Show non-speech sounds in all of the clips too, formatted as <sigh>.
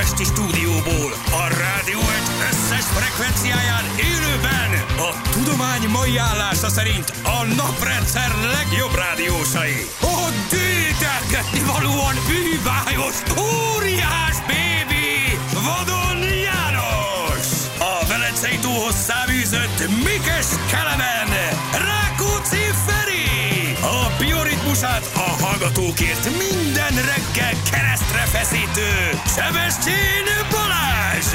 budapesti stúdióból, a rádió egy összes frekvenciáján élőben a tudomány mai állása szerint a naprendszer legjobb rádiósai. A dédelgetni valóan bűbájos, óriás bébi, vadon János! A Velencei túlhoz száműzött Mikes Kelemen, bioritmusát a hallgatókért minden reggel keresztre feszítő Sebestyén Balázs!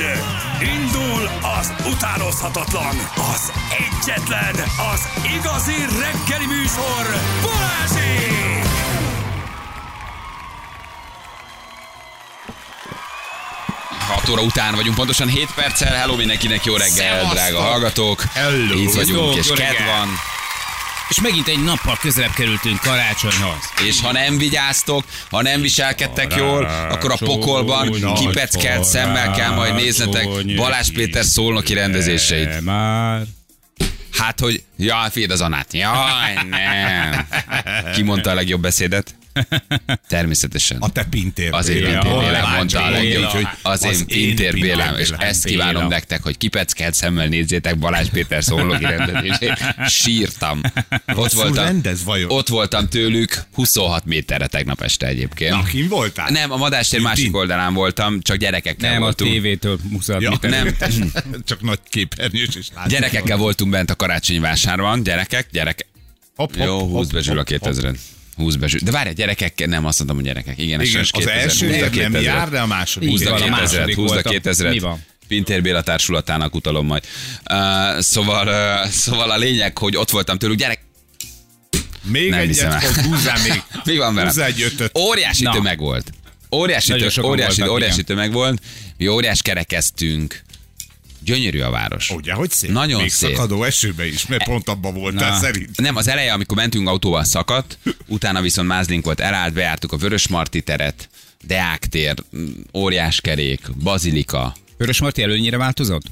Indul az utánozhatatlan, az egyetlen, az igazi reggeli műsor, Balázsék! 6 óra után vagyunk, pontosan 7 perccel. Hello mindenkinek, jó reggel, Szevasztok! drága hallgatók. Hello! Itt vagyunk, Jó és reggel! ked van. És megint egy nappal közelebb kerültünk karácsonyhoz. És ha nem vigyáztok, ha nem viselkedtek jól, akkor a Karácsony, pokolban kipeckelt szemmel kell majd néznetek karácsony, Balázs Péter szólnoki rendezéseit. Már. Hát, hogy jaj, féd az Anát. Jaj, nem. Ki mondta a legjobb beszédet? Természetesen. A te Pintér. Az én. Pintér Bélám mondta a legjobb, Úgyhogy az én én Pintér Bélám, és Bélám. ezt kívánom nektek, hogy kipeckelt szemmel nézzétek Balázs Péter szólóki rendezését. Sírtam. Ott voltam, rendez vajon? ott voltam tőlük 26 méterre tegnap este egyébként. Na, kim voltál? Nem, a madástér másik oldalán voltam, csak gyerekekkel Nem, a voltunk. tévétől muszáj. Ja, Nem. <laughs> Csak nagy képernyős is látszik. Gyerekekkel voltunk bent a karácsonyi vásárban, gyerekek, gyerekek. Hopp, hopp, Jó, húzd be a hopp, 2000 Húzd be. De várj, gyerekek, nem azt mondtam, hogy gyerekek. Igen, Igen, az 2000. első nem 2000. jár, de a második. Húzd a Így van, a 2000-et, második húzd a voltam. 2000-et. Mi van? Pintér Béla társulatának utalom majd. Uh, szóval, uh, szóval a lényeg, hogy ott voltam tőlük, gyerek, Még Nem egyet fog, húzzál még. <laughs> mi van velem? Húzzál egy ötöt. Óriási Na. tömeg volt. Óriási, tö- óriási, voltak, óriási igen. tömeg volt. Mi óriás kerekeztünk. Gyönyörű a város. Ugye, hogy szép? Nagyon még szép. szakadó esőbe is, mert pont abban voltál Na. szerint. Nem, az eleje, amikor mentünk autóval szakadt, utána viszont mázlink volt, elállt, bejártuk a Vörös Marti teret, Deák tér, óriás kerék, bazilika. Vörös Marti előnyire változott?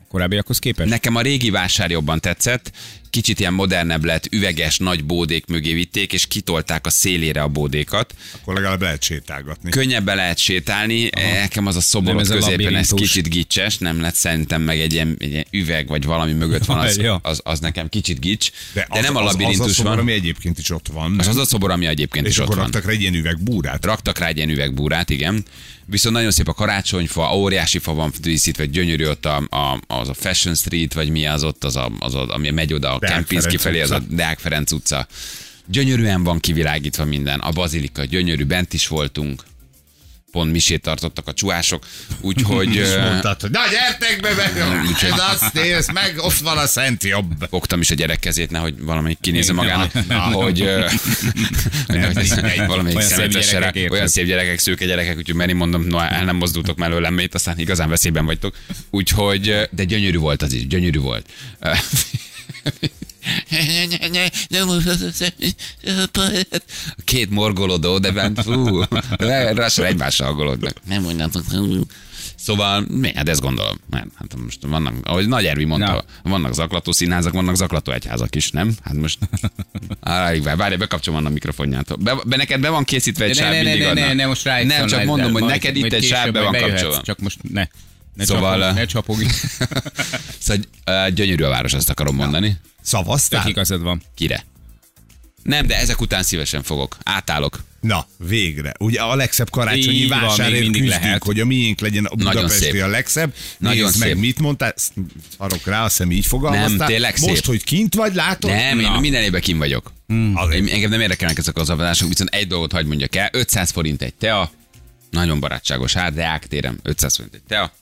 A korábbiakhoz képest? Nekem a régi vásár jobban tetszett, kicsit ilyen modernebb lett, üveges nagy bódék mögé vitték, és kitolták a szélére a bódékat. Akkor legalább lehet sétálgatni. Könnyebben lehet sétálni, nekem az a szoborot Nem ez középen, ez kicsit gicses, nem lett szerintem meg egy ilyen, egy ilyen üveg, vagy valami mögött van, az, Ja. az, az nekem kicsit gics, de, az, nem a labirintus az a szobor, van, ami egyébként is ott van. az az a szobor, ami egyébként és is ott akkor van. raktak rá egy ilyen üvegbúrát. Raktak rá egy ilyen üvegbúrát, igen. Viszont nagyon szép a karácsonyfa, óriási fa van díszítve, gyönyörű ott a, a, az a Fashion Street, vagy mi az ott, az, a, az a, ami megy oda a Deák Kempinski felé, az a. Deák Ferenc utca. Gyönyörűen van kivilágítva minden. A bazilika gyönyörű, bent is voltunk. Pont misét tartottak a csuások, úgyhogy <laughs> És mondtad, hogy na gyertek be, meg, <laughs> ez azt néz meg, ott van a szent jobb. fogtam is a gyerek kezét, nehogy valamelyik kinézze magának, Na. hogy, <laughs> valamelyik szemetesre, olyan szép gyerekek, szőke gyerekek, úgyhogy Meri mondom, no, el nem mozdultok mellőlem, mert aztán igazán veszélyben vagytok. Úgyhogy, de gyönyörű volt az is, gyönyörű volt. <laughs> Két morgolódó, de bent, fú, lassan egymással hangolódnak. Nem mondjátok. Szóval, mi? Hát ezt gondolom. Nem, hát most vannak, ahogy Nagy Ervi mondta, vannak zaklató színházak, vannak zaklató egyházak is, nem? Hát most, <laughs> várj, várj, bekapcsolom a mikrofonját. Be, be, neked be van készítve egy De sáv ne, ne, mindig ne, ne, ne, most rájátszol, Nem, csak ne, mondom, hogy neked itt egy sáv be van kapcsolva. Csak most ne. Ne Szóval, csapog, ö, ne csapogj. <laughs> Szóval uh, gyönyörű a város, azt akarom mondani. Szavaztál? Tök igazad van. Kire? Nem, de ezek után szívesen fogok. Átállok. Na, végre. Ugye a legszebb karácsonyi Így vásárért mindig küzdünk, lehet. hogy a miénk legyen a Nagyon budapesti szép. a legszebb. Nagyon Nézd meg, szép. mit mondtál, harok rá, azt hiszem így fogalmaztál. Nem, tényleg Most, szép. hogy kint vagy, látod? Nem, én Na. minden évben kim vagyok. Azért. Én, engem nem érdekelnek ezek az avadások, viszont egy dolgot hagy mondjak el. 500 forint egy tea, nagyon barátságos ár, Deák téren 500 forint egy tea.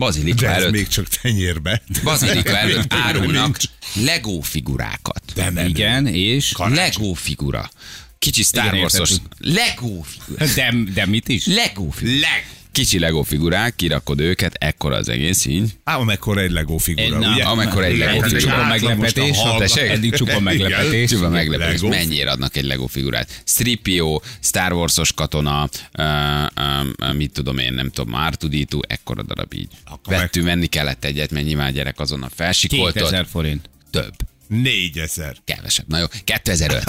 Bazilika De ez előtt, még csak tenyérbe. bazilika <laughs> előtt árulnak Lego figurákat. De nem. Igen, és... Lego figura. Kicsi Star Wars-os. Lego figura. De, de mit is? Lego figura. Leg. Kicsi Lego figurák, kirakod őket, ekkora az egész így. Ám amekkora egy Lego figura, Egy- ugye? amekkora egy Lego Eddig figura. csupa a meglepetés. hallgat- Tessék? Eddig csupa meglepetés. Csupa meglepés, Lego. mennyire adnak egy Lego figurát. Stripio, Star Wars-os katona, mit tudom én, nem tudom, Artuditu, ekkora darab így. Vettű, menni kellett egyet, mert nyilván a gyerek azonnal felsikoltott. 2000 forint. Több. Négyezer. Kevesebb. Na jó, 2005.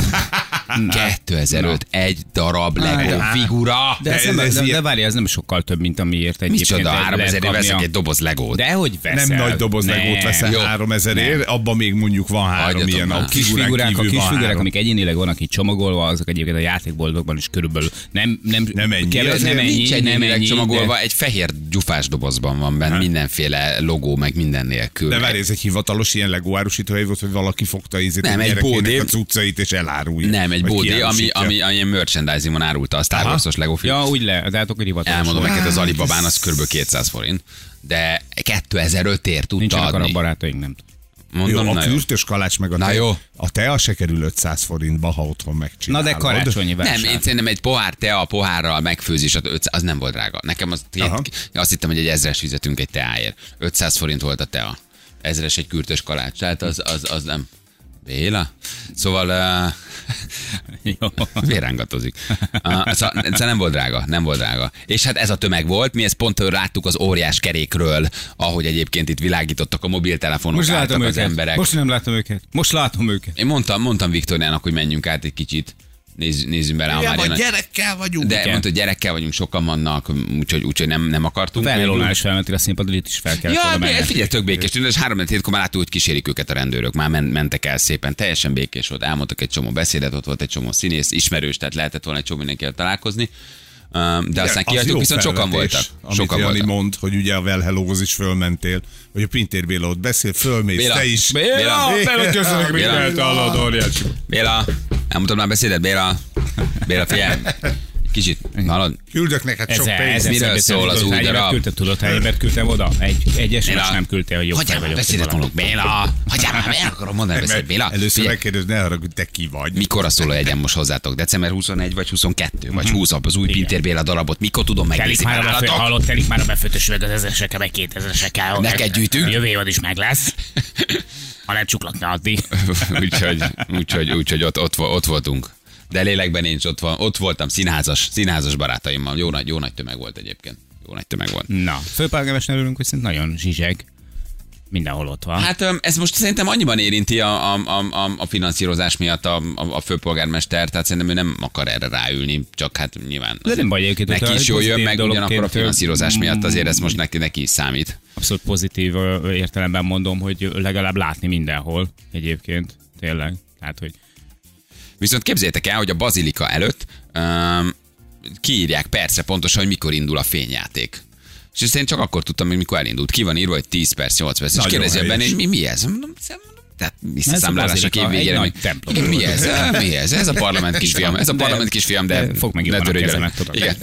2005, <laughs> egy darab Lego Hát, figura. De, ez De nem, ez de, de várj, ez nem sokkal több, mint amiért egyébként Micsoda, egy 3000 lehet veszek egy doboz Legót. De hogy veszel? Nem nagy doboz Nem. legót veszel Jó. 3000 ér, abban még mondjuk van három Hagyjatok ilyen, már. a Kis figurán figurák, a kis figurák, amik egyénileg vannak itt csomagolva, azok egyébként a játékboltokban is körülbelül nem, nem, Nem ennyi. Kevés, nem ennyi, Nincs nem ennyi, csomagolva, de- egy fehér gyufás dobozban van benne, mindenféle logó, meg minden nélkül. De várj, ez egy hivatalos ilyen Lego árusítóhely volt, hogy valaki fogta ízét Nem, a egy bódé. a cuccait és elárulja. Nem, egy bódé, ami, ami, ami ilyen merchandising-on árulta a Star. Wars-os Lego. Ja, úgy le, de hát akkor hivatalos. Elmondom neked, az Alibabán ez- az kb. 200 forint. De 2005 ért tudta Nincsenek adni. barátaink, nem tudom. Mondom, Jó, a na kürtös kalács meg a, Na te, jó. a tea se kerül 500 forintba, ha otthon Na megcsinálod. de karácsonyi vásár. Nem, én szerintem egy pohár tea pohárral megfőzés, az nem volt drága. Nekem az, Aha. azt hittem, hogy egy ezres fizetünk egy teáért. 500 forint volt a tea. Ezres egy kürtös kalács, tehát az, az, az nem. Béla? Szóval uh, <laughs> Jó. vérángatozik. Uh, szóval, szóval nem volt drága, nem volt drága. És hát ez a tömeg volt, mi ezt pont láttuk az óriás kerékről, ahogy egyébként itt világítottak a mobiltelefonok, Most látom az őket. emberek. Most nem látom őket. Most látom őket. Én mondtam, mondtam Viktoriának, hogy menjünk át egy kicsit, nézz, nézzünk bele. jön a- gyerekkel vagyunk. de Igen. mondta, hogy gyerekkel vagyunk, sokan vannak, úgyhogy, úgyhogy nem, nem akartunk. Felelónál is felmentél a színpadra, itt is fel kellett Ja, de figyelj, tök békés. És három hétkor már láttuk, hogy kísérik őket a rendőrök. Már men- mentek el szépen, teljesen békés volt. Elmondtak egy csomó beszédet, ott volt egy csomó színész, ismerős, tehát lehetett volna egy csomó mindenkivel találkozni. De aztán Az kihagytuk, jó viszont sokan voltak. Amit Sokan Jani voltak. mond, hogy ugye a Well Hello-hoz is fölmentél, hogy a Pintér Béla ott beszél, fölmész, Béla. te is. Béla, Béla, köszönök, Béla. Béla, hallod, óriási. Béla, elmondtam már beszédet, Béla. Béla, figyelj. Kicsit, hallod? Küldök neked sok Ezer, pénzt. ezer Miről szól az új darab? küldtem, tudod, hány embert küldtem oda? Egy, egy SMS Béla. nem küldte, hogy jobb Hagyjál vagyok. beszédet mondok, Béla. Hagyjál már, el akarom mondani beszédet, Béla. Először megkérdez, ne arra, hogy te ki vagy. Mikor a szóló egyen most hozzátok? December 21 vagy 22 vagy 20 az új. Pintér Béla darabot? Mikor tudom Telik megnézni? már a hallott, telik már a befőtös üveg az ezeresekkel, meg két ezeresekkel. Neked gyűjtünk? Jövő évad is meg lesz. <laughs> Ha nem csuklakna addig. úgyhogy, úgyhogy, úgyhogy ott, ott, ott, voltunk. De lélekben nincs, ott, van, ott voltam színházas, színházas barátaimmal. Jó nagy, jó nagy tömeg volt egyébként. Jó nagy tömeg volt. Na, főpolgármester örülünk, hogy szerint nagyon zsizseg. Mindenhol ott van. Hát ez most szerintem annyiban érinti a, a, a, a, finanszírozás miatt a, a, a főpolgármester, tehát szerintem ő nem akar erre ráülni, csak hát nyilván De nem baj egyébként, neki is jól jön, meg ugyanakkor a finanszírozás miatt azért ez most neki, neki is számít. Abszolút pozitív értelemben mondom, hogy legalább látni mindenhol egyébként. Tényleg. Tehát, hogy Viszont képzeljétek el, hogy a bazilika előtt um, kiírják percre pontosan, hogy mikor indul a fényjáték. És ezt én csak akkor tudtam, hogy mikor elindult. Ki van írva, hogy 10 perc, 8 perc. És Nagyon kérdezi a benne, hogy mi, mi ez? Mondom, tehát visszaszámlálás a bazilika, kép egy végére. nagy templom. Igen, mi ez? <laughs> Mi ez? Ez a parlament kisfiam. Ez a De- parlament kisfiam, de, de fog meg ne törődj vele. Igen.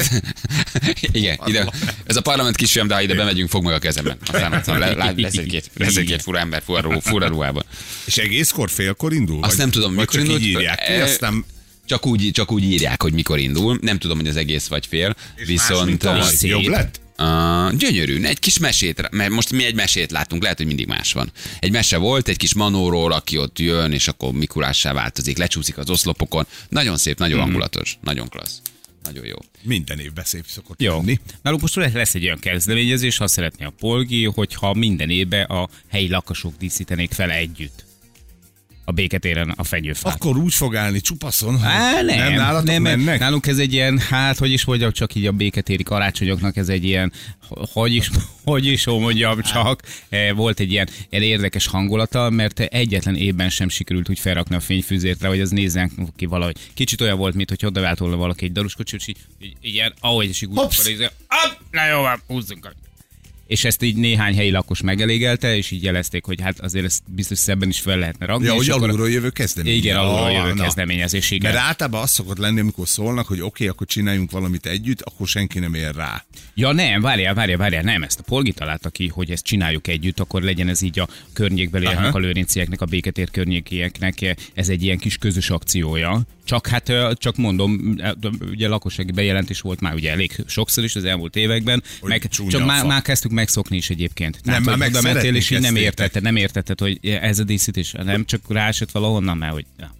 <laughs> Igen, ide, ez a parlament kisfiam, de ha ide bemegyünk, fog meg a kezemben. Aztán, aztán le- le- lesz egy-két, lesz egy-két fura ember fura, fura ruhában. És egészkor, félkor indul? Azt nem tudom, mikor írják ki, Eh, aztán Csak úgy, csak úgy írják, hogy mikor indul. Nem tudom, hogy az egész vagy fél. és más, Viszont mint tavaly. Jobb lett? Uh, gyönyörű. Egy kis mesét, mert most mi egy mesét látunk, lehet, hogy mindig más van. Egy mese volt, egy kis manóról, aki ott jön, és akkor Mikulássá változik, lecsúszik az oszlopokon. Nagyon szép, nagyon hangulatos, nagyon klassz. Nagyon jó. Minden évben szép szokott Jó. lenni. Nálunk most lesz egy olyan kezdeményezés, ha szeretné a polgi, hogyha minden évben a helyi lakosok díszítenék fel együtt a béketéren a fenyőfát. Akkor úgy fog állni csupaszon, Á, nem, nem nálatok nem, mennek? Nálunk ez egy ilyen, hát hogy is mondjam, csak így a béketéri karácsonyoknak ez egy ilyen, hogy is, hogy is mondjam, csak eh, volt egy ilyen, érdekes hangulata, mert egyetlen évben sem sikerült úgy felrakni a fényfűzért rá, hogy az nézzen ki valahogy. Kicsit olyan volt, mint hogy oda volna valaki egy daruskocsit, és így, így, így ilyen, ahogy is így hopp, na jó húzzunk. És ezt így néhány helyi lakos megelégelte, és így jelezték, hogy hát azért ezt biztos szebben is fel lehetne rakni. Ja, hogy akkor- alulról jövő kezdeményezés. Igen, alulról Ah, jövő na. kezdeményezés, igen. Mert általában az szokott lenni, amikor szólnak, hogy oké, okay, akkor csináljunk valamit együtt, akkor senki nem ér rá. Ja nem, várjál, várjál, várjál, nem, ezt a Polgi találta ki, hogy ezt csináljuk együtt, akkor legyen ez így a környékbeli a lőrincieknek, a béketér környékieknek, ez egy ilyen kis közös akciója. Csak hát, csak mondom, ugye lakossági bejelentés volt már ugye elég sokszor is az elmúlt években, Hogy meg csak már, már kezdtük megszokni is egyébként. Tehát, már hogy meg mentél, és így nem értetted, nem értetted, hogy ez a díszítés, nem csak ráesett valahonnan, mert hogy... Ja.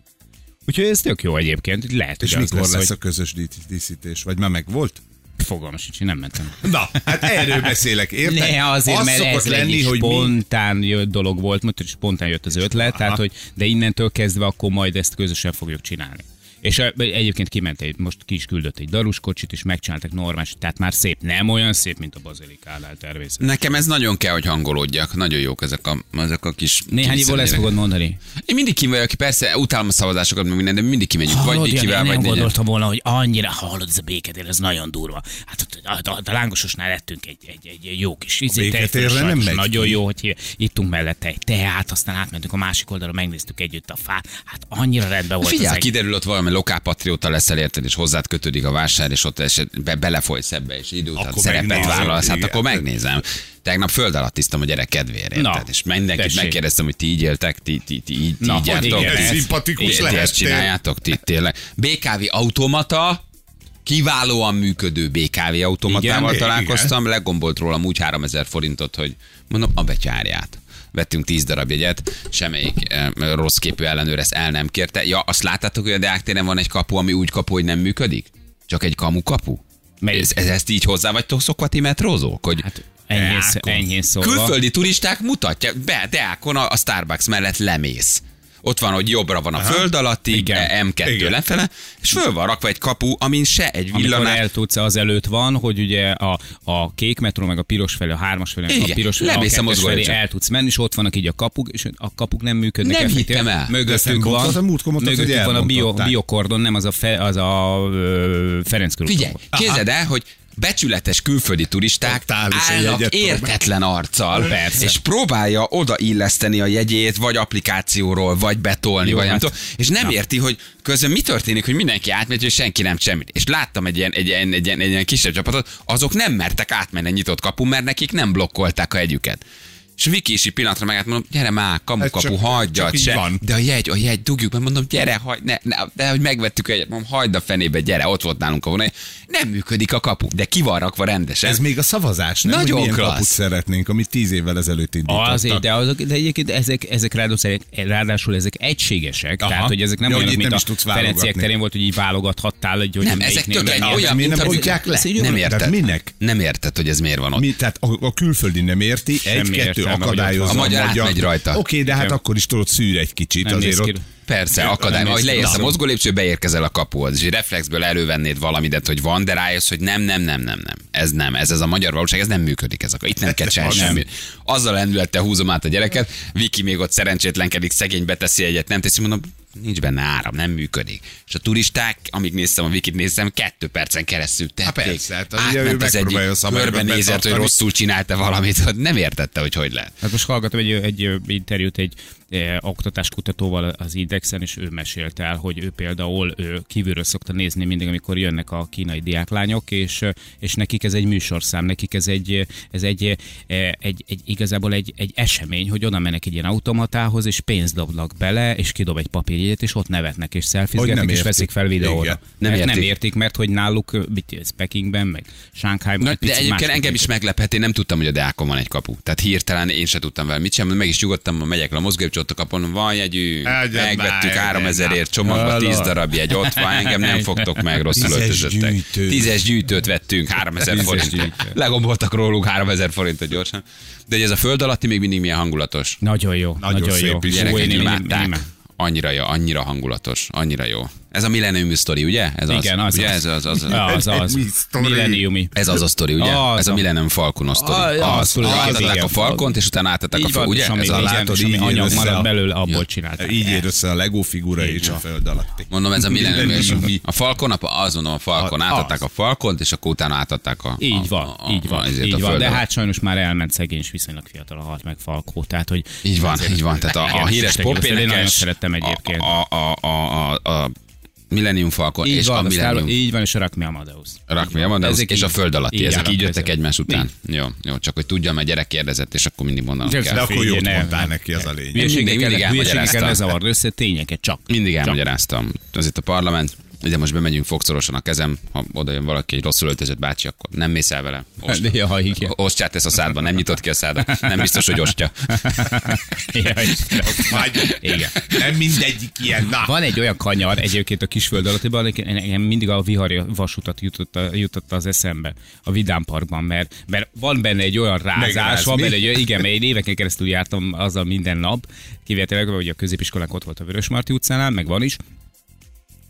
Úgyhogy ez tök jó egyébként, lehet, És mikor lesz, lesz hogy a közös dí- díszítés? Vagy már meg volt? fogalmam sincs, nem mentem. Na, hát erről beszélek, érted? Ne, azért, Az mert ez lenni, lenni, hogy mi... spontán jött dolog volt, mert hogy spontán jött az ötlet, tehát hogy de innentől kezdve akkor majd ezt közösen fogjuk csinálni. És egyébként kiment egy, most ki is küldött egy daruskocsit, és megcsináltak normális, tehát már szép, nem olyan szép, mint a bazilikánál természetesen. Nekem ez nagyon kell, hogy hangolódjak. Nagyon jók ezek a, ezek a kis... Néhány évvel ezt fogod mondani. Én mindig kim vagyok, persze utálom a szavazásokat, meg minden, de mindig kimegyünk. Vagy Hallod, Jani, Vikivel, én vagy nem gondoltam volna, hogy annyira hallod, ez a békedél, ez nagyon durva. Hát ott a, a, a lángososnál ettünk egy, egy, egy jó kis izé, tejfölös nem megy Nagyon jó, hogy ittunk mellette egy teát, aztán átmentünk a másik oldalra, megnéztük együtt a fát. Hát annyira rendben volt Figyelj, kiderül ott valami lokálpatrióta leszel érted, és hozzád kötődik a vásár, és ott eset, be, belefolysz ebbe, és idő után Akkor szerepet vállalsz, hát igen. akkor megnézem. Tegnap föld alatt tisztam a gyerek kedvére, Na, érted? És mindenkit tessék. megkérdeztem, hogy ti így éltek, ti, ti, ti így, ti Na, így jártok. igen, ti- ez szimpatikus ti- ezt csináljátok, ti tényleg. BKV automata, kiválóan működő BKV automatával Igen, találkoztam, legombolt rólam úgy 3000 forintot, hogy mondom, a betyárját. Vettünk 10 darab jegyet, semmelyik eh, rossz képű ellenőr ezt el nem kérte. Ja, azt láttátok, hogy a Deák téren van egy kapu, ami úgy kapu, hogy nem működik? Csak egy kamu kapu? Melyik? Ez, ez, ezt így hozzá vagytok szokva ti metrózók? Hogy Hát enyhén, enyhén szólva. külföldi turisták mutatja, be Deákon a, a Starbucks mellett lemész. Ott van, hogy jobbra van a föld alatti, Igen. M2 Igen. lefele, és föl van rakva egy kapu, amin se egy Amikor villanás, el tudsz, az előtt van, hogy ugye a, a kék metró, meg a piros felé, a hármas felé, meg a Igen, piros felé, a lemész a kettes felé el tudsz menni, és ott vannak így a kapuk, és a kapuk nem működnek. Nem hittem el. Mögöttük van, mondtad, a mondtad, hogy mögöttük van a bio, biokordon, nem az a, fe, az a ö, Ferenc. Figyelj, képzeld el, hogy becsületes külföldi turisták a állnak értetlen arccal, Persze. és próbálja odailleszteni a jegyét, vagy applikációról, vagy betolni, Jó, vagy nem hát- tudom, és nem érti, hogy közben mi történik, hogy mindenki átmegy, és senki nem semmit. És láttam egy ilyen, egy, ilyen, egy, ilyen, egy ilyen kisebb csapatot, azok nem mertek átmenni nyitott kapun, mert nekik nem blokkolták a jegyüket. És Vikési pillanatra meg mondom, gyere már, kamu Ez kapu, csak- hagyjad csak így se. van. De a jegy, a jegy, dugjuk, mert mondom, gyere, hagy, ne, ne, de hogy megvettük a jegyet, mondom, hagyd a fenébe, gyere, ott volt nálunk a vonal. Nem működik a kapu, de ki van rakva rendesen. Ez még a szavazás, nem? Nagyon hogy kaput szeretnénk, amit tíz évvel ezelőtt indítottak. Azért, de, azok, de egyébként ezek, ezek ráadásul, ráadásul ezek egységesek, Aha. tehát hogy ezek nem Ja, olyanok, mint nem a is tudsz Ferenciek terén volt, hogy így válogathattál, hogy, hogy Nem, ezek tök egy olyan, mi mint nem bontják le? Nem érted. minek? Nem érted, hogy ez miért van ott. Tehát a, külföldi nem érti, Semmi egy-kettő értelme, hogy akadályozza ott van. A magyar átmegy rajta. Oké, de hát Igen. akkor is tudod szűr egy kicsit. Nem azért néz ki. Persze, akadály. Ahogy leérsz a Na. mozgólépcső, beérkezel a kapuhoz, és reflexből elővennéd valamidet, hogy van, de rájössz, hogy nem, nem, nem, nem, nem. Ez nem, ez, ez a magyar valóság, ez nem működik. Ez a, itt nem kell <laughs> csinálni Nem. semmi. Azzal lendülettel húzom át a gyereket, Viki még ott szerencsétlenkedik, szegény beteszi egyet, nem teszi, mondom, nincs benne áram, nem működik. És a turisták, amíg néztem a Vikit, néztem, kettő percen keresztül tették. Há, persze, hát ugye ő Átment az egyik, körbenézett, hogy rosszul csinálta valamit, hogy nem értette, hogy hogy lehet. Hát most hallgatom egy, egy interjút egy oktatáskutatóval az Indexen, és ő mesélte el, hogy ő például ő kívülről szokta nézni mindig, amikor jönnek a kínai diáklányok, és, ö, és nekik ez egy műsorszám, nekik ez egy, ez egy, e, egy, egy igazából egy, egy esemény, hogy oda mennek egy ilyen automatához, és pénzt dobnak bele, és kidob egy papírjegyet, és ott nevetnek, és szelfizgetnek, nem és értik. veszik fel videóra. Igen. Nem mert nem értik. értik, mert hogy náluk, mit, ez Pekingben, meg Sánkhájban, de egyébként másképp engem is meglepett, én nem tudtam, hogy a Deákon van egy kapu. Tehát hirtelen én se tudtam vele mit sem, meg is nyugodtam, megyek le a mozgólépcső, ott a kapon, van jegyű, Egyen megvettük már, 3000 ért csomagba, 10 Hallod? darab jegy, ott van, engem nem fogtok meg, rosszul Tízes öltözöttek. Tízes gyűjtőt vettünk, 3000 Tízes forint. Legomboltak róluk 3000 forintot gyorsan. De ez a föld alatti még mindig milyen hangulatos. Nagyon jó, Nagyon nagyon, szép jó. Gyerekek én- én- én- imádták. én- Annyira jó, annyira hangulatos, annyira jó. Ez a Millennium Story, ugye? Ez Igen, az ugye? az. Ez az, az, az. Az, az. Mi sztori? Millenniumi. Ez az a sztori, ugye? Az ez a a- Millennium Falcon sztori. Ah, az, tudod, Átadták igen. a Falcont, és utána átadták a Így Fal, van, ugye? Ez a látod, így anyag a- belőle, abból csinálták. Így ér össze a Lego figura és a föld alatti. Mondom, ez a Millennium. a Falcon, azt mondom, a Falcon, A- átadták az. a Falcont, és akkor utána átadták a... Így a, van, a, a, így van, így a van. De hát sajnos már elment szegény, és viszonylag fiatal halt meg Falkó, tehát hogy... Így van, így van. Tehát a, a híres igaz, Én nagyon popénekes, szerettem egyébként. a, a, a, a, a Millennium Falcon így és van, a Millennium így van, és a Rakmi Amadeus. Rakmi Amadeus, Ezek és a föld alatti, ezek így jöttek egymás után. Jó, jó, csak hogy tudjam, mert gyerek kérdezett, és akkor mindig mondanom De- kell. De akkor jót mondtál nem. neki, az a lényeg. mindig- mindig elmagyaráztam. ne zavard össze, tényeket csak. Mindig elmagyaráztam. Ez itt a parlament. Ide most bemegyünk fogszorosan a kezem, ha oda jön valaki, egy rosszul öltözött bácsi, akkor nem mész el vele. Ost, De, ja, igen. ostját tesz a szádba, nem nyitott ki a szádat. Nem biztos, hogy ostya. <laughs> Ja. Vagy, Igen. nem mindegyik ilyen. Na, Van egy olyan kanyar egyébként a kisföld alattiban, nekem mindig a vihari vasutat jutott, jutott az eszembe a Vidám Parkban, mert, mert van benne egy olyan rázás, van benne egy olyan, igen, mert én éveken keresztül jártam azzal minden nap, kivételek, hogy a középiskolánk ott volt a Vörösmarty utcánál, meg van is,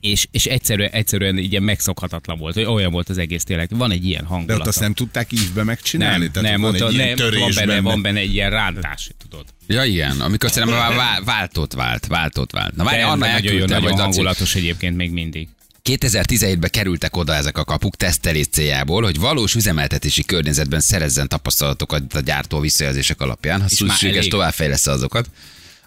és, és egyszerűen, egyszerűen ilyen megszokhatatlan volt, hogy olyan volt az egész tényleg. Van egy ilyen De hangulat. ott azt nem tudták ívbe megcsinálni? nem, nem, van ott, egy ilyen nem, ott van törés benne, van benne egy ilyen rántás, tudod. Ja, igen, amikor szerintem vá- vá- váltott vált, váltott vált. Na várj, De Anna nagyon, jó, elküldte, nagyon vagy hangulatos egyébként még mindig. 2017-ben kerültek oda ezek a kapuk tesztelés céljából, hogy valós üzemeltetési környezetben szerezzen tapasztalatokat a gyártó visszajelzések alapján, ha már szükséges továbbfejlesz azokat.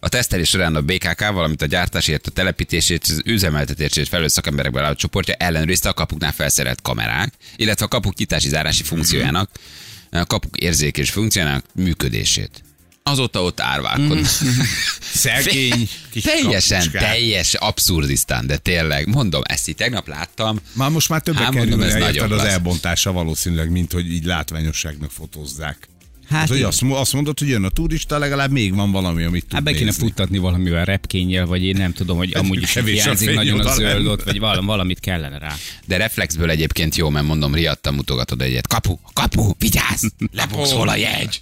A tesztelés során a BKK, valamint a gyártásért, a telepítését, az üzemeltetését felelő szakemberekből álló csoportja ellenőrizte a kapuknál felszerelt kamerák, illetve a kapuk nyitási zárási funkciójának, a kapuk érzékés funkciójának működését. Azóta ott árválkodnak. <laughs> Szegény kis Teljesen, kapucskák. teljes abszurdisztán, de tényleg, mondom, ezt így tegnap láttam, Már most már többe Hát, kerül, mondom, ez az lesz. elbontása valószínűleg, mint hogy így látványosságnak fotózzák. Hát, Hát hogy azt, azt mondod, hogy jön a turista, legalább még van valami, amit tud Hát be kéne nézni. futtatni valamivel repkényel, vagy én nem tudom, hogy amúgy is kevés a hiányzik fény nagyon a oda zöld lenne. ott, vagy valam, valamit kellene rá. De reflexből egyébként jó, mert mondom, riadtam, mutogatod egyet. Kapu, kapu, vigyázz, lebogszol a jegy.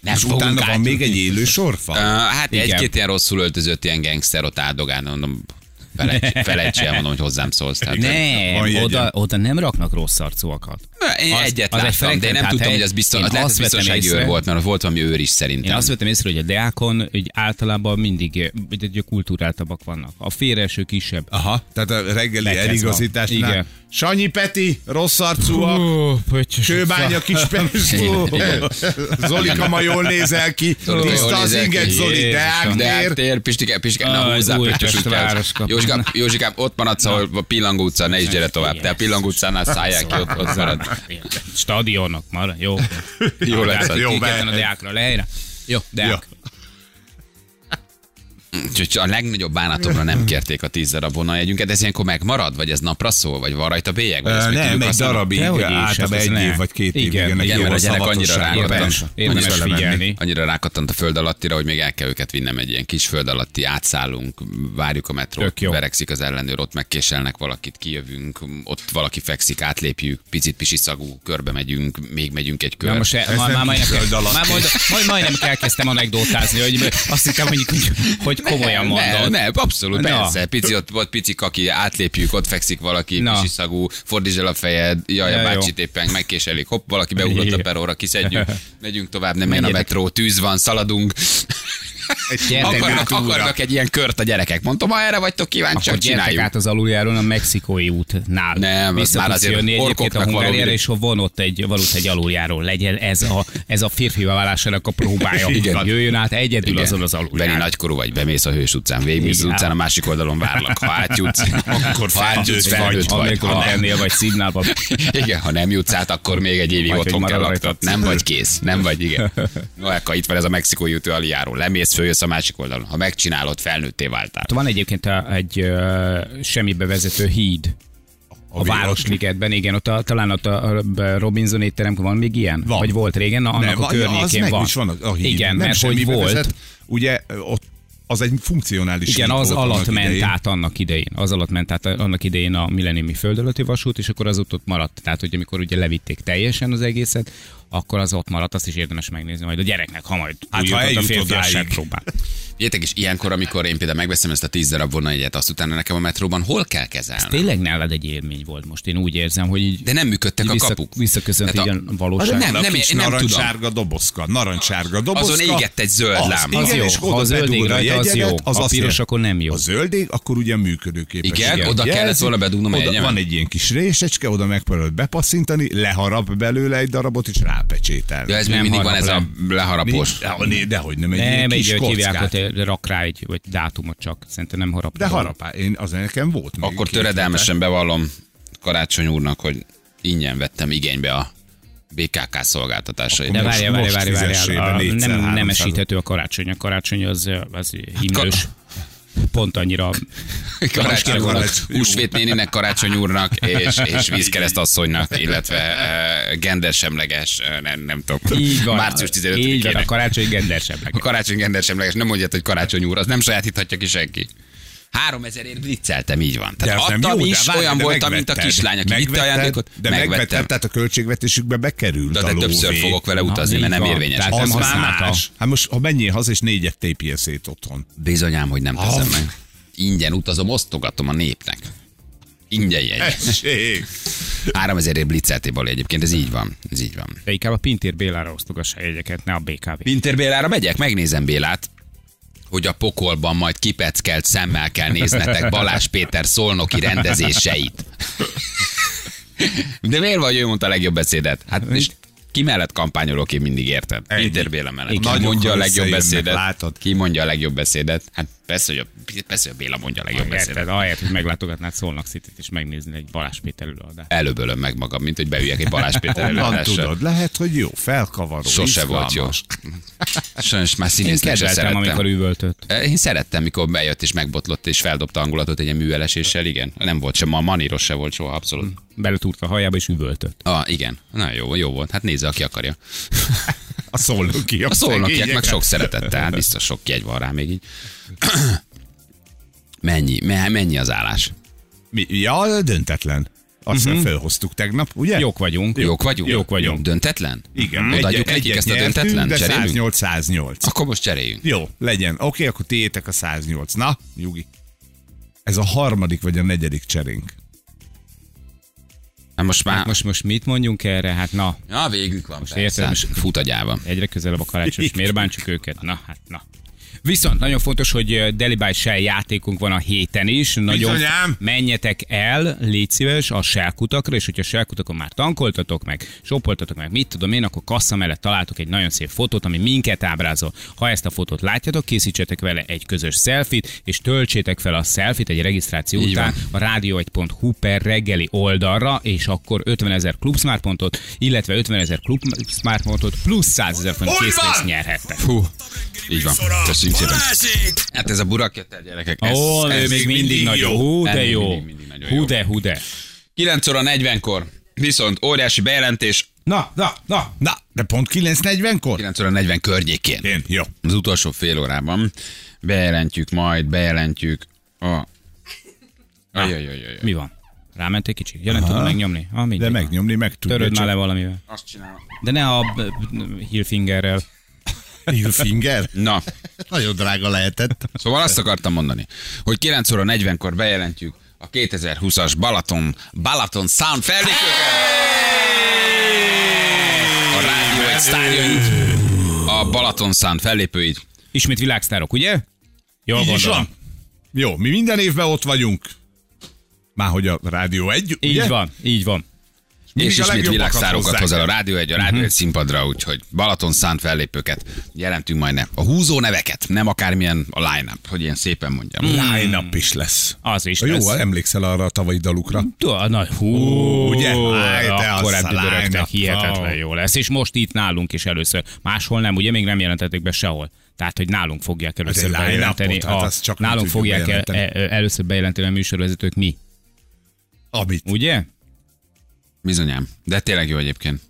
Nem És fogunk utána van még egy élő sorfa? Uh, hát Igen. egy-két ilyen rosszul öltözött ilyen gangster ott áldogál, mondom, felejts, felejts el, mondom, hogy hozzám szólsz. Tehát, Nem, oda, oda nem raknak rossz arcúakat. Én Az- egyet az egy láttam, de én nem tudtam, hely. hogy az, biztos, Én az lehet, azt biztonsági őr észre. volt, mert volt valami őr is Én szerintem. azt vettem észre, hogy a Deákon hogy általában mindig hogy kultúráltabbak vannak. A félreeső kisebb. Aha, tehát a reggeli eligazításnál. Igen. Sanyi Peti, rossz arcúak, Kőbánya kis <laughs> Zolika ma jól nézel ki, tiszta az inget, Zoli. Deák De tér. hát Pistike, Pistike, Újpest Pistike, városkap. Józsikám, Józsikám, ott maradsz, ahol a Pillangó utca, ne is gyere tovább. Te a. Pillangó utcánál szálljál ki, ott, ott marad. Stadionok, mar, jó. Jó lesz. Jó, a Deákra lehelyre. Jó, Deák. Úgyhogy a legnagyobb bánatomra nem kérték a tíz darab vonaljegyünket, ez ilyenkor megmarad, vagy ez napra szól, vagy van rajta bélyeg? Vagy még Nem, egy darabig, általában hát egy év vagy két. Igen, igen, jó mert a gyerek annyira rákattan. Érdemes, Annyira lemenni. figyelni. Annyira rákattant a föld alattira, hogy még el kell őket vinnem egy ilyen kis föld alatti, átszállunk, várjuk a metrót, verekszik az ellenőr, ott megkéselnek valakit, kijövünk, ott valaki fekszik, átlépjük, picit pisiszagú, körbe megyünk, még megyünk egy kör. Na most már, nem már majdnem, majdnem elkezdtem anekdotázni, hogy azt hittem, hogy, hogy komolyan ne, mondod. ne, abszolút, Na. persze. Pici, ott, ott pici kaki, átlépjük, ott fekszik valaki, Na. pisiszagú, fordítsd el a fejed, jaj, a bácsit éppen megkéselik, hopp, valaki beugrott a peróra, kiszedjük, <laughs> megyünk tovább, nem jön a metró, tűz van, szaladunk. Akarnak, akarnak egy ilyen kört a gyerekek. Mondtam, ha erre vagytok kíváncsiak, csináljuk. át az aluljáron a mexikói útnál. Nem, Vissza már azért jönni egyébként a Hungáriára, és ha van ott egy, ott egy aluljáró. Legyen ez a, ez a férfi válásának a próbája. <laughs> Igen. Jöjjön át egyedül Igen. azon az aluljáron. nagykorú vagy, bemész a hős utcán, végigmész az utcán, a másik oldalon várlak. Ha átjutsz, <laughs> akkor felnőtt vagy. Amikor Ha nem, ennél vagy színálban. <laughs> igen, ha nem jutsz át, akkor még egy évig otthon kell laktatni. Nem vagy kész, nem vagy, igen. No, itt van ez a mexikói ütő aljáró. Lemész, följössz a másik oldalon. Ha megcsinálod, felnőtté váltál. Van egyébként a- egy ö, semmibe vezető híd. A, a Városligetben, igen, ott a, talán ott a, Robinson étterem, van még ilyen? Van. Vagy volt régen? Na, annak Nem, a környékén az meg van. is van a, híd. Igen, nem mert hogy volt. Vezet, ugye ott az egy funkcionális Igen, az alatt ment idején. át annak idején. Az alatt ment át annak idején a milleniumi föld alatti vasút, és akkor az ott, ott maradt. Tehát, hogy amikor ugye levitték teljesen az egészet, akkor az ott maradt, azt is érdemes megnézni majd a gyereknek, ha majd Hát, úgy ha a férfiasság odáig. próbál. Figyeljetek, és ilyenkor, amikor én például megveszem ezt a tíz darab vonaljegyet, azt utána nekem a metróban hol kell kezelni? Tényleg nálad egy élmény volt most, én úgy érzem, hogy így De nem működtek a vissza, kapuk. visszaköszönt Tehát így a- a valóság. Nem, A nem, nem tudom. narancssárga dobozka, narancssárga dobozka. Azon égett egy zöld az, lámpa. Igen, Az jó. és Ha a zöld ég a rajta, az jó. az A piros akkor nem jó. A zöld ég, akkor ugye működőképes. Igen? Oda kellett volna bedugnom a? Van egy ilyen kis résecske, oda megpróbálod bepasszintani, leharap belőle egy darabot, és rápecsételni. Ja, ez még Nem mindig van ez a leharapós. De, dehogy nem, egy ilyen Nem, kis egy hogy hívják, hogy rak rá egy vagy dátumot csak. Szerintem nem harap. De harapá, én az nekem volt. még Akkor töredelmesen bevallom Karácsony úrnak, hogy ingyen vettem igénybe a BKK szolgáltatásait. De Most- várjál, várjál, most várjál, fizessél be várjál. A- négyszer, Nem, nem esíthető a karácsony. A karácsony az, az himnős. ka- Pont annyira <laughs> Karácsony húsvét néninek, Karácsony úrnak, és, és vízkereszt asszonynak, illetve uh, gendersemleges, uh, nem, nem tudom, így van. március Így van, a 15-ének. karácsony gendersebbek. A karácsony gendersemleges, nem mondjad, hogy karácsony úr, az nem sajátíthatja ki senki. 3000 ért blitzeltem, így van. De Tehát nem adtam jó, is, de várj, olyan de voltam, mint a kislány, aki vitte Megvetted, ajándékot, De megvetted, megvettem. tehát a költségvetésükbe bekerült De, de többször fogok vele utazni, így mert nem van. érvényes. Tehát Az nem már más. Hát most, ha menjél haza, és négyet tépjél szét otthon. Bizonyám, hogy nem teszem meg. Ingyen utazom, osztogatom a népnek. Ingyen jegy. Tessék. 3000 ért blitzelté Bali egyébként, ez így van. Ez így van. De inkább a Pintér Bélára osztogass a jegyeket, ne a BKV. Pinter Bélára megyek, megnézem Bélát, hogy a pokolban majd kipeckelt szemmel kell néznetek Balázs Péter szolnoki rendezéseit. De miért vagy ő mondta a legjobb beszédet? Hát és ki mellett kampányolok én mindig érted? Pinter Béla mellett. Ki mondja a legjobb beszédet? látod? Ki mondja a legjobb beszédet? Hát persze, hogy a, persze, hogy a Béla mondja a legjobb beszédet. ahelyett, hogy meglátogatnád Szolnok City-t és megnézni egy Balázs Péter előadást. Előbb meg magam, mint hogy beüljek egy Balázs Péter előadásra. tudod? Lehet, hogy jó, felkavaró. Sose volt jó. izgalmas. Sajnos már Én színésznek se kedveltem, szerettem. amikor üvöltött. Én szerettem, mikor bejött és megbotlott és feldobta hangulatot egy ilyen műveleséssel, igen. Nem volt sem, a maníros se volt soha, abszolút. Beletúrt a hajába és üvöltött. Ah, igen. Na jó, jó volt. Hát nézze, aki akarja. <laughs> A szolnoki. A szolnokiak meg sok szeretettel, hát biztos sok jegy van rá még így. Mennyi, me- mennyi az állás? Mi? Ja, döntetlen. Azt uh-huh. felhoztuk tegnap, ugye? Jók vagyunk. Jók vagyunk? Jók vagyunk. Döntetlen? Igen. Odaadjuk Egy- nekik egyet ezt a döntetlen? De Cserélünk? 108-108. Akkor most cseréljünk. Jó, legyen. Oké, akkor tiétek a 108. Na, nyugi. Ez a harmadik vagy a negyedik cserénk. Hát most már... Most, most mit mondjunk erre? Hát na, Ja, végük van. Most érted, most- Fut agyában. egyre közelebb a karácsony, és <laughs> miért bántsuk őket? Na, hát na. Viszont nagyon fontos, hogy Deli by Shell játékunk van a héten is. Nagyon Bizonyám. menjetek el, légy szíves, a Shell kutakra, és hogyha Shell kutakon már tankoltatok meg, sopoltatok meg, mit tudom én, akkor kassa mellett találtok egy nagyon szép fotót, ami minket ábrázol. Ha ezt a fotót látjátok, készítsetek vele egy közös selfit, és töltsétek fel a selfit egy regisztráció Így után a rádió1.hu per reggeli oldalra, és akkor 50 ezer klub smartpontot, illetve 50 ezer klub smartpontot plusz 100 ezer font készpénzt van! nyerhettek. Fú, így van. Köszönjük szépen. Balázsék! Hát ez a burakjöttel gyerekek. Ez, Ó, ez még mindig, mindig nagyon. jó. Hú, de jó. mindig- mindig nagyon Hú, de, hú, de. 9 óra 40-kor. Viszont óriási bejelentés Na, na, na, na, de pont 9.40-kor? 9 óra 40 környékén. Én, jó. Az utolsó fél órában bejelentjük majd, bejelentjük a... Ajajajajaj. Mi van? Ráment egy kicsit? Ja, nem tudom megnyomni. Ah. De megnyomni meg tudja. Töröd már le valamivel. Azt csinálom. De ne a b- b- Hillfingerrel. Finger? Na, Nagyon drága lehetett. szóval azt akartam mondani, hogy 9 óra 40-kor bejelentjük a 2020-as Balaton, Balaton Sound fellépőket. A rádió egy sztárjait, a Balaton Sound fellépőit. Ismét világsztárok, ugye? Jól Így gondolom. van. Jó, mi minden évben ott vagyunk. Már hogy a Rádió egy, Így ugye? van, így van. Mindig és ismét világszárokat hoz el a rádió egy, a rádió egy színpadra, úgyhogy Balaton szánt fellépőket jelentünk majd ne. A húzó neveket, nem akármilyen a line-up, hogy ilyen szépen mondjam. Line-up is lesz. Az is Jó, lesz. emlékszel arra a tavalyi dalukra? Na, hú, ugye? Akkor ebből hihetetlen jó lesz. És most itt nálunk is először. Máshol nem, ugye még nem jelentették be sehol. Tehát, hogy nálunk fogják először bejelenteni. hát a, csak nálunk fogják el, bejelenteni. e, először bejelenteni a műsorvezetők mi. Amit. Ugye? Bizonyám. De tényleg jó egyébként.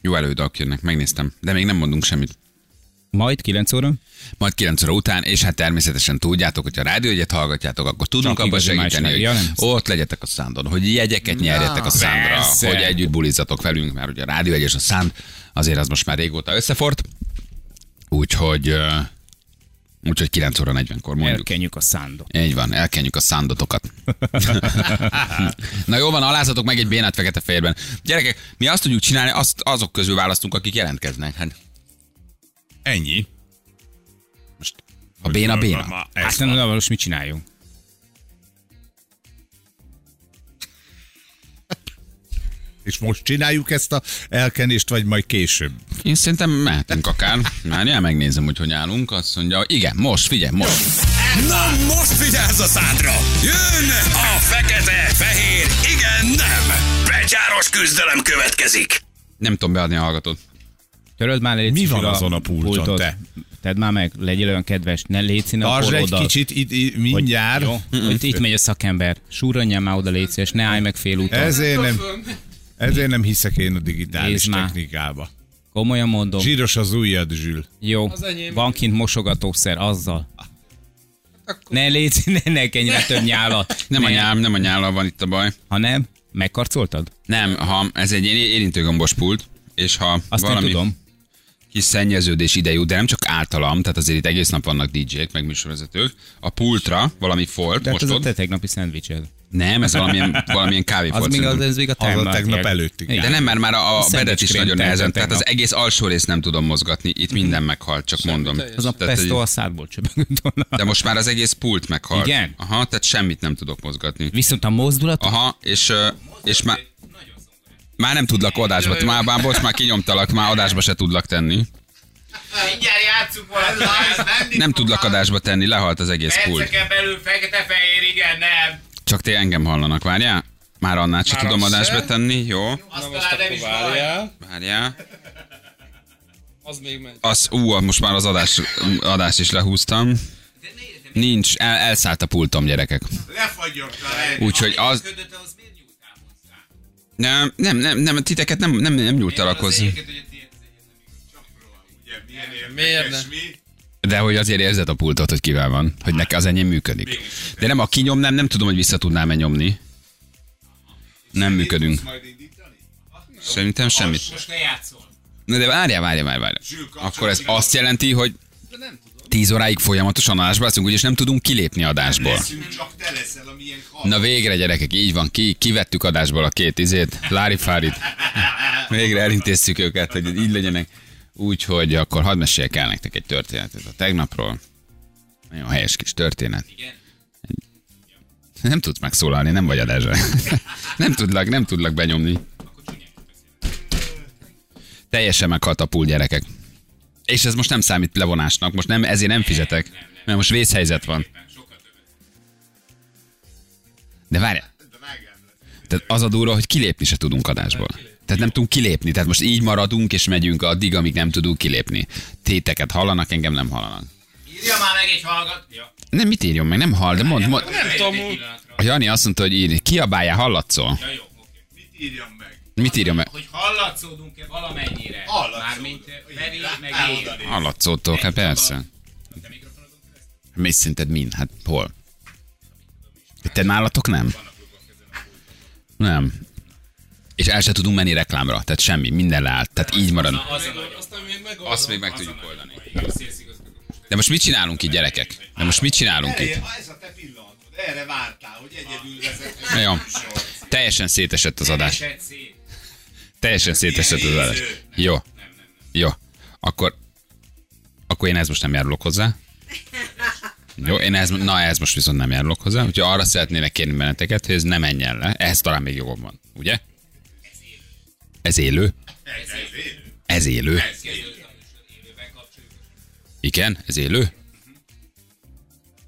Jó előadók jönnek, megnéztem. De még nem mondunk semmit. Majd 9 óra? Majd 9 óra után, és hát természetesen tudjátok, hogy a rádióegyet hallgatjátok, akkor tudunk abban segíteni, hogy nem. Ja, nem. ott legyetek a szándon, hogy jegyeket nyerjetek a szándra, persze. hogy együtt bulizzatok velünk, mert ugye a rádióegy és a szánd azért az most már régóta összefort. Úgyhogy, úgyhogy 9 óra 40-kor mondjuk. Elkenjük a szándot. Így van, elkenjük a szándotokat. <laughs> Na jó van, alázatok meg egy bénát fekete-fehérben. Gyerekek, mi azt tudjuk csinálni, azt azok közül választunk, akik jelentkeznek. Hát Ennyi. most a béna béna. Hát ez nem, most mit csináljunk? És most csináljuk ezt a elkenést, vagy majd később? Én szerintem mehetünk akár. Már megnézem, hogy hogy állunk. Azt mondja, igen, most, figyelj, most. Na most vigyázz a szádra! Jön a fekete, fehér, igen, nem! Becsáros küzdelem következik! Nem tudom beadni a hallgatót. Töröld már légy Mi van azon a pulton, te? Tedd már meg, legyél olyan kedves, ne légy színe Tartsd egy oda. kicsit itt, itt mindjárt. Jó, hogy itt megy a szakember. Súranjál már oda légy szíves, ne állj meg fél úton. Ezért nem, ezért nem hiszek én a digitális Nézd már. technikába. Komolyan mondom. Zsíros az ujjad, Zsül. Jó, van kint mosogatószer, azzal. Ne légy, ne, ne kenj rá több nyálat. Nem ne. a nyál, nem a nyállal van itt a baj. Ha nem, megkarcoltad? Nem, ha ez egy érintőgombos pult, és ha Azt valami nem tudom. kis szennyeződés ide jut, de nem csak általam, tehát azért itt egész nap vannak DJ-k, meg műsorvezetők, a pultra valami folt, De hát most ez a ott, te tegnapi szendvicsed. Nem, ez valamilyen, <laughs> valamilyen Az kávéfolt. még, az, ez még a Az a tegnap. előtti. De nem, mert már a, a bedet is nagyon nehezen. Tehát az egész alsó részt nem tudom mozgatni. Itt minden meghalt, csak mondom. Az a pesto a szádból csöpögött. De most már az egész pult meghalt. Igen? Aha, tehát semmit nem tudok mozgatni. Viszont a mozdulat, Aha, és, és már, már nem tudlak adásba, már, már most már kinyomtalak, már adásba se tudlak tenni. Mindjárt játszunk valamit. Nem tudlak adásba tenni, lehalt az egész pult. Perceken belül fekete-fehér, igen, nem. Csak te engem hallanak, várjál? Már annál sem Már tudom adásba se. tenni, jó? Nem is vagy. Várjál. Várjál. Az még megy. Az, ú, most már az adás, adást is lehúztam. Nincs, el, elszállt a pultom, gyerekek. Úgyhogy az... Nem, nem, nem, nem titeket nem, nem, nem nyúltalak hozzá. Miért ne? De hogy azért érzed a pultot, hogy kivel van, hogy neki az enyém működik. De nem, a kinyom nem, nem tudom, hogy vissza tudnám-e nyomni. Nem működünk. Szerintem semmit. Most ne játszol. Na de várjál, várjál, várjál. várjál. Akkor ez azt jelenti, hogy 10 óráig folyamatosan adásba leszünk, úgyis nem tudunk kilépni adásból. Csak te leszel, amilyen Na végre, gyerekek, így van, ki, kivettük adásból a két izét, Lári Fárit. Végre elintéztük őket, hogy így legyenek. Úgyhogy akkor hadd meséljek el nektek egy történetet a tegnapról. Nagyon helyes kis történet. Nem tudsz megszólalni, nem vagy adásra. <laughs> Nem tudlak, nem tudlak benyomni. Teljesen meghalt a pool gyerekek. És ez most nem számít levonásnak, most nem, ezért nem fizetek, mert most vészhelyzet van. De várj, tehát az a durva, hogy kilépni se tudunk adásból. Tehát nem tudunk kilépni, tehát most így maradunk és megyünk addig, amíg nem tudunk kilépni. Téteket hallanak, engem nem hallanak. Írja már meg egy hallgat. Ja. Nem, mit írjon meg, nem hall, de mond, mond. Nem tudom. A Jani azt mondta, hogy írj, kiabálja, hallatszol. Ja, jó, oké. Mit írjam meg? Mit írja meg? Hogy hallatszódunk-e valamennyire? Hallatszódunk. Mármint Feri, meg én. Hallatszódtok, hát persze. Mi szinted mind? Hát hol? Te nálatok nem? Nem. És el se tudunk menni reklámra, tehát semmi, minden leállt, tehát így marad. Azt még meg tudjuk oldani. De most mit csinálunk itt, gyerekek? De most mit csinálunk itt? Erre, ez a te pillanatod. Erre vártál, hogy egyedül vezetsz. Jó. Teljesen szétesett az adás. Teljesen szétesett az adás. Jó. Jó. Akkor, akkor én ez most nem járulok hozzá. Jó, én ez, na ez most viszont nem járulok hozzá, úgyhogy arra szeretnének kérni benneteket, hogy ez ne menjen le. Ehhez talán még jogom van, ugye? Ez élő. Ez élő. Igen, ez élő.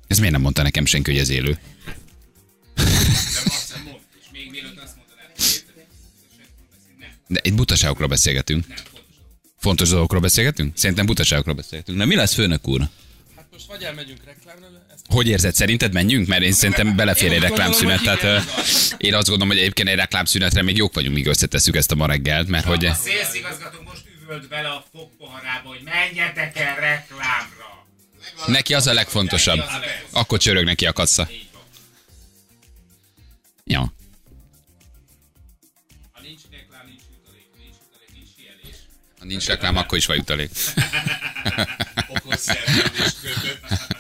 Ez miért nem mondta nekem senki, hogy ez élő? De itt butaságokról beszélgetünk. Fontos dolgokról beszélgetünk? Szerintem butaságokról beszélgetünk. Na mi lesz, főnök úr? Hát most vagy elmegyünk reklámra, Hogy érzed? Szerinted menjünk? Mert én szerintem belefér egy reklámszünet. Tehát ö, én azt gondolom, hogy egyébként egy reklámszünetre még jók vagyunk, míg összetesszük ezt a ma reggelt, mert hogy A szélszigazgató most üvölt bele a fogpoharába, hogy menjetek el reklámra. neki az a legfontosabb. Akkor csörög neki a kassa. Ja. Ha nincs reklám. Ha nincs akkor is van jutalék. <laughs> <laughs> Okos szerződést kötött.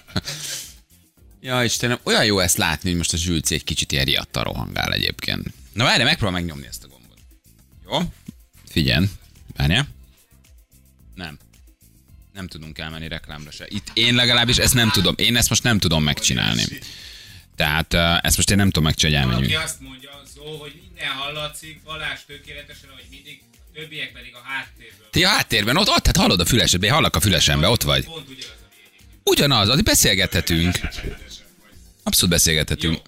Ja, Istenem, olyan jó ezt látni, hogy most a zsülci egy kicsit ilyen riadta rohangál egyébként. Na várj, megpróbál megnyomni ezt a gombot. Jó? Figyelj, várjál. Nem. Nem tudunk elmenni reklámra se. Itt én legalábbis ezt nem tudom. Én ezt most nem tudom megcsinálni. Tehát ezt most én nem tudom megcsinálni, hogy elmenjünk. azt mondja, Zó, hogy minden hallatszik, Balázs tökéletesen, ahogy mindig, a többiek pedig a háttérből. Ti a háttérben, ott, ott, hát hallod a fülesedbe, hallak a fülesembe, ott vagy. Pont ugyanaz. Ugyanaz, addig beszélgethetünk. Abszolút beszélgethetünk.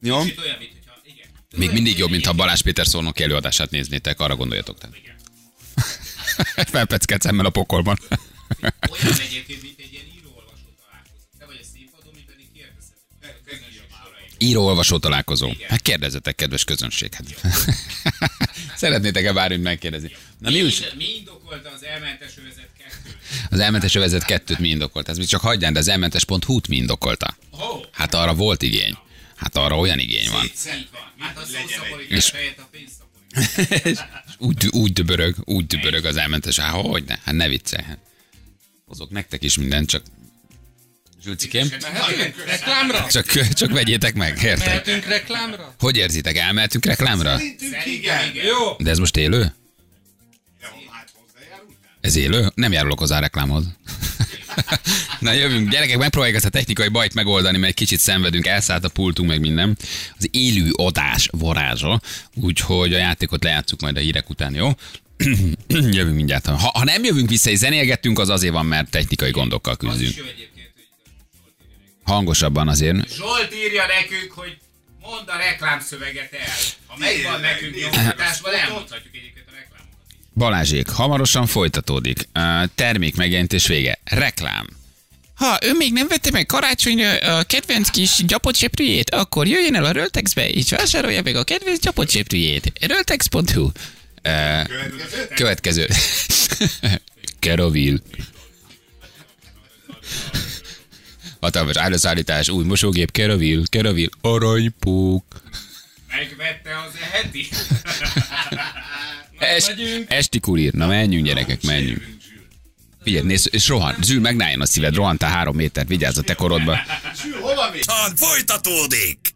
Jó? Kicsit olyan, mint hogyha, igen. Még mindig jobb, mintha Balázs Péter szónoki előadását néznétek, arra gondoljatok. Tehát. <laughs> Felpeckelt szemmel a pokolban. Olyan egyébként, mint egy ilyen Író-olvasó találkozó. Hát kérdezzetek, kedves közönség. Hát. <laughs> Szeretnétek-e bármit megkérdezni? Na mi is? Mi, mi indokolta az elmentes övezet kettőt? Az elmentes övezet kettőt mi indokolta? Ez még csak hagyján, de az elmentes.hu-t mi indokolta? Hát arra volt igény. Hát arra olyan igény van. Hát. <laughs> És úgy, úgy dübörög, úgy dübörög az elmentes. Hát hogy ne? Hát ne viccelj. Hát. Hozok nektek is mindent, csak Mehetünk reklámra? csak, csak vegyétek meg, érted? Mehetünk reklámra? Hogy érzitek, elmehetünk reklámra? Igen. Jó. De ez most élő? Ez élő? Nem járulok hozzá a reklámhoz. <laughs> Na jövünk, gyerekek, megpróbáljuk ezt a technikai bajt megoldani, mert egy kicsit szenvedünk, elszállt a pultunk, meg minden. Az élő adás varázsa, úgyhogy a játékot lejátszuk majd a hírek után, jó? <clears throat> jövünk mindjárt. Ha, ha nem jövünk vissza és zenélgettünk, az azért van, mert technikai gondokkal küzdünk. Hangosabban azért. Zsolt írja nekünk, hogy mondd a reklámszöveget el. Ha megvan nekünk nyomtatásban, elmondhatjuk egyébként a reklámokat. Balázsék, hamarosan folytatódik. Termék megjelentés vége. Reklám. Ha ő még nem vette meg karácsonyra a kedvenc kis gyapotseprűjét, akkor jöjjön el a Röltexbe, és vásárolja meg a kedvenc gyapotseprűjét. Röltex.hu Ö, Következő. <laughs> Kerovil. Hatalmas áruszállítás, új mosógép, Kerovil, Kerovil, aranypók. Megvette az eheti? Es, esti kurír. Na menjünk gyerekek, menjünk. Figyelj, nézd, és rohan. Zsül, megnáljon a szíved, rohantál három métert, vigyázz a te korodba. Folytatódik.